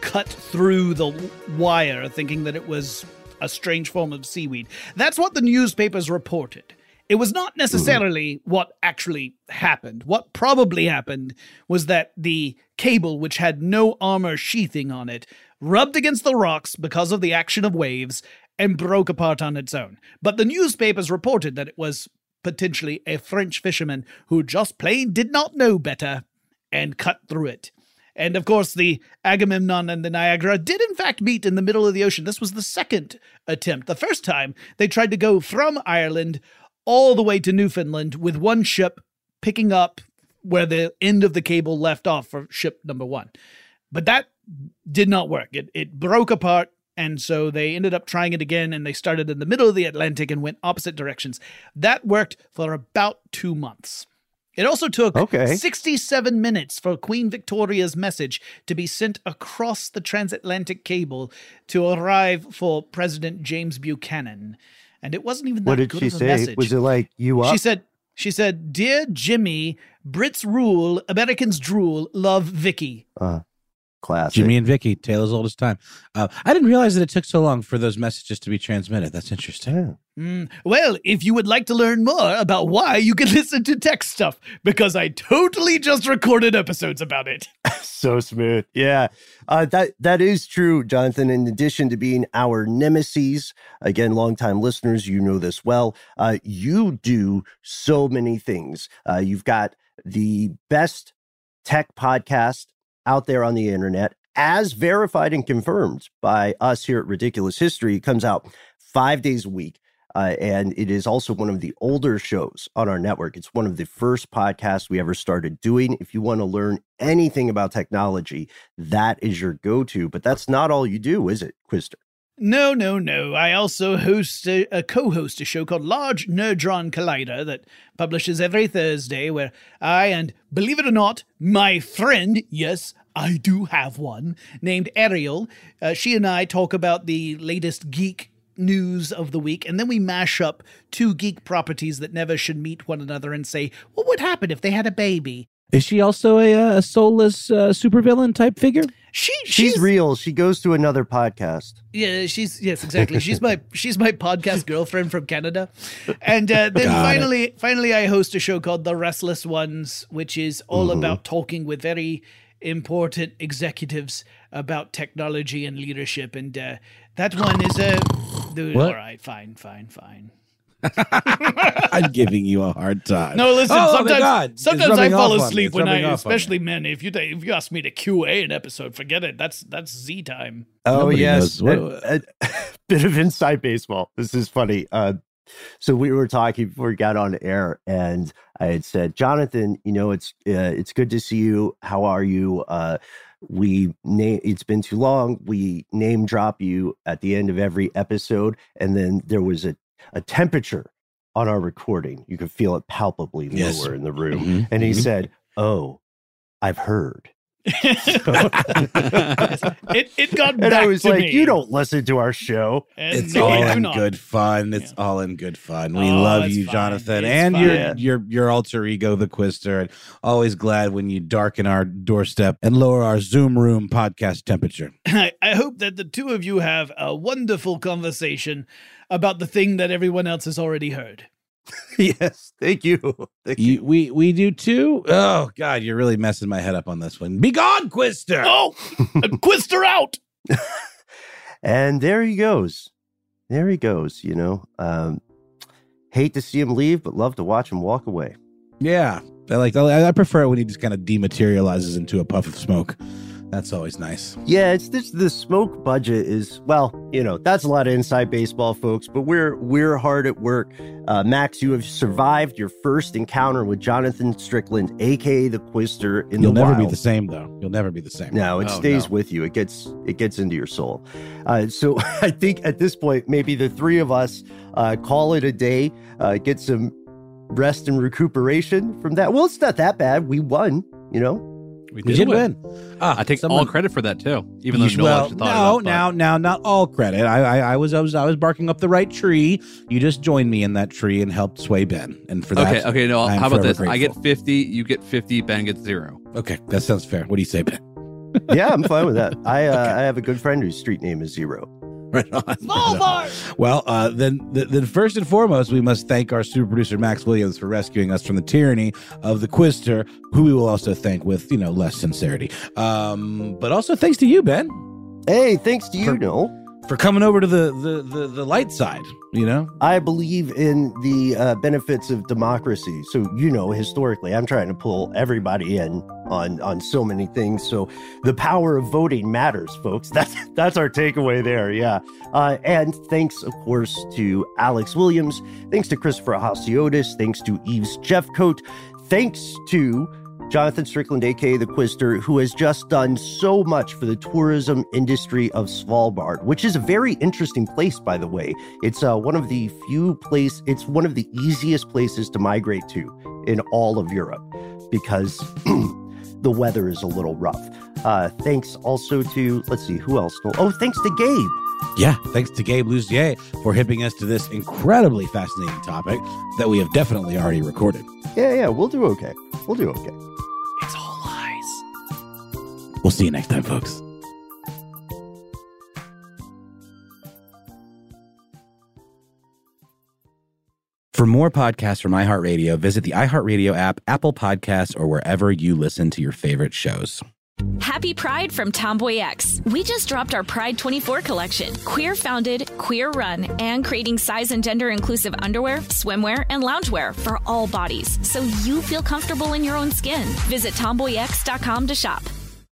Speaker 5: cut through the wire thinking that it was a strange form of seaweed. That's what the newspapers reported. It was not mm-hmm. necessarily what actually happened. What probably happened was that the cable, which had no armor sheathing on it, rubbed against the rocks because of the action of waves and broke apart on its own. But the newspapers reported that it was potentially a French fisherman who just plain did not know better and cut through it. And of course, the Agamemnon and the Niagara did in fact meet in the middle of the ocean. This was the second attempt. The first time they tried to go from Ireland all the way to Newfoundland with one ship picking up where the end of the cable left off for ship number one. But that did not work. It, it broke apart. And so they ended up trying it again and they started in the middle of the Atlantic and went opposite directions. That worked for about two months. It also took
Speaker 1: Okay.
Speaker 5: 67 minutes for Queen Victoria's message to be sent across the transatlantic cable to arrive for President James Buchanan. And it wasn't even that
Speaker 1: What did
Speaker 5: good
Speaker 1: she
Speaker 5: of a
Speaker 1: say?
Speaker 5: message.
Speaker 1: Was it like you up?
Speaker 5: She said, she said, Dear Jimmy, Brits rule, Americans drool, love Vicky.
Speaker 1: uh, classic.
Speaker 3: Jimmy and Vicky, Taylor's oldest time. Uh, I didn't realize that it took so long for those messages to be transmitted. That's interesting.
Speaker 1: Yeah.
Speaker 5: Mm, well, if you would like to learn more about why, you can listen to tech stuff because I totally just recorded episodes about it.
Speaker 1: so smooth. Yeah, uh, that that is true, Jonathan. In addition to being our nemesis, again, longtime listeners, you know this well. Uh, you do so many things. Uh, you've got the best tech podcast out there on the internet, as verified and confirmed by us here at Ridiculous History. It comes out five days a week. Uh, and it is also one of the older shows on our network. It's one of the first podcasts we ever started doing. If you want to learn anything about technology, that is your go to. But that's not all you do, is it, Quizster?
Speaker 5: No, no, no. I also host a, a co-host a show called Large Nerdron Collider that publishes every Thursday, where I and believe it or not, my friend, yes, I do have one named Ariel. Uh, she and I talk about the latest geek news of the week, and then we mash up two geek properties that never should meet one another and say, what would happen if they had a baby?
Speaker 3: Is she also a, uh, a soulless uh, supervillain type figure?
Speaker 5: She,
Speaker 1: She's, real. She goes to another podcast.
Speaker 5: Yeah, she's yes, exactly. She's my she's my podcast girlfriend from Canada, and uh, then
Speaker 3: Got it.
Speaker 5: finally, finally, I host a show called The Restless Ones, which is all about talking with very important executives about technology and leadership. And uh, that one is a dude, all right, fine, fine, fine.
Speaker 3: I'm giving you a hard time.
Speaker 5: No, listen.
Speaker 3: Oh,
Speaker 5: sometimes,
Speaker 3: God.
Speaker 5: Sometimes I fall
Speaker 3: off on me.
Speaker 5: asleep when I,
Speaker 3: rubbing off on me.
Speaker 5: especially men. If you if you ask me to QA an episode, forget it. That's that's Z time.
Speaker 1: Oh
Speaker 3: Nobody
Speaker 1: yes,
Speaker 3: knows.
Speaker 1: a, a bit of inside baseball. This is funny. Uh, so we were talking before we got on air, and I had said, Jonathan, you know, it's uh, it's good to see you. How are you? Uh, we name. It's been too long. We name drop you at the end of every episode, and then there was a a temperature on our recording. You could feel it palpably
Speaker 3: Yes.
Speaker 1: lower in the room,
Speaker 3: Mhm,
Speaker 1: and he
Speaker 3: mhm.
Speaker 1: said, "Oh, I've heard."
Speaker 5: it it got
Speaker 1: And
Speaker 5: back
Speaker 1: I was
Speaker 5: to
Speaker 1: like,
Speaker 5: me.
Speaker 1: "You don't listen to our show."
Speaker 5: And
Speaker 3: It's all in
Speaker 5: not.
Speaker 3: good fun. It's
Speaker 5: Yeah.
Speaker 3: all in good fun. We
Speaker 5: Oh,
Speaker 3: love you,
Speaker 5: fine.
Speaker 3: Jonathan,
Speaker 5: It's
Speaker 3: and
Speaker 5: fine.
Speaker 3: your your your alter ego, the Quizster. And always glad when you darken our doorstep and lower our Zoom room podcast temperature.
Speaker 5: I, I hope that the two of you have a wonderful conversation about the thing that everyone else has already heard.
Speaker 1: yes, thank you. Thank you.
Speaker 3: You, we we do too. Oh God, you're really messing my head up on this one. Be gone, Quizster.
Speaker 5: Oh, Quizster out!
Speaker 1: And there he goes. There he goes. You know, um, hate to see him leave, but love to watch him walk away.
Speaker 3: Yeah, I like. I, I prefer it when he just kind of dematerializes into a puff of smoke. That's always nice.
Speaker 1: Yeah, it's this. The smoke budget is well, you know, that's a lot of inside baseball, folks. But we're we're hard at work. Uh, Max, you have survived your first encounter with Jonathan Strickland, aka the Quizster, in
Speaker 3: You'll
Speaker 1: the
Speaker 3: never be the same, though. You'll never be the same.
Speaker 1: No, it
Speaker 4: Oh,
Speaker 1: stays
Speaker 4: no.
Speaker 1: with you. It gets it gets into your soul. Uh, so I think at this point, maybe the three of us uh, call it a day. Uh, get some rest and recuperation from that. Well, it's not that bad. We won. You know.
Speaker 4: We
Speaker 3: We did win. Ah,
Speaker 4: I take
Speaker 3: someone-
Speaker 4: all credit for that too, even though
Speaker 3: You should-
Speaker 4: no
Speaker 3: well,
Speaker 4: one thought
Speaker 3: no,
Speaker 4: of it.
Speaker 3: now, now, not all credit. I, I, I was, I was, I was barking up the right tree. You just joined me in that tree and helped sway Ben, and for that,
Speaker 4: Okay, okay, no.
Speaker 3: I am
Speaker 4: How about
Speaker 3: forever
Speaker 4: this? I get 50, you get 50, Ben gets zero.
Speaker 3: Okay, that sounds fair. What do you say, Ben?
Speaker 1: yeah, I'm fine with that. I uh, I have a good friend whose street name is Zero.
Speaker 3: Right on. Well, uh, then, th- then first and foremost, we must thank our super producer Max Williams for rescuing us from the tyranny of the Quizster, who we will also thank with you know less sincerity. Um, but also thanks to you, Ben,
Speaker 1: Hey, thanks to you,
Speaker 3: For-
Speaker 1: Noel.
Speaker 3: For coming over to the the the, the light side. You know,
Speaker 1: I believe in the uh, benefits of democracy. So, you know, historically, I'm trying to pull everybody in on on so many things. So, the power of voting matters, folks. That's that's our takeaway there. Yeah. Uh, and thanks, of course, to Alex Williams. Thanks to Christopher Hasiotis. Thanks to Eves Jeffcoat. Thanks to Jonathan Strickland, aka the Quizster, who has just done so much for the tourism industry of Svalbard, which is a very interesting place, by the way. It's uh, one of the few place. It's one of the easiest places to migrate to in all of Europe because the weather is a little rough. Uh, thanks also to let's see who else. Oh, thanks to Gabe.
Speaker 3: yeah. Thanks to Gabe Luzier for hipping us to this incredibly fascinating topic that we have definitely already recorded.
Speaker 1: Yeah, yeah, we'll do okay. We'll do okay.
Speaker 3: We'll see you next time, folks. For more podcasts from iHeartRadio, visit the iHeartRadio app, Apple Podcasts, or wherever you listen to your favorite shows.
Speaker 2: Happy Pride from Tomboy X. We just dropped our Pride 24 collection. Queer founded, queer run, and creating size and gender inclusive underwear, swimwear, and loungewear for all bodies so you feel comfortable in your own skin. Visit tomboyx.com to shop.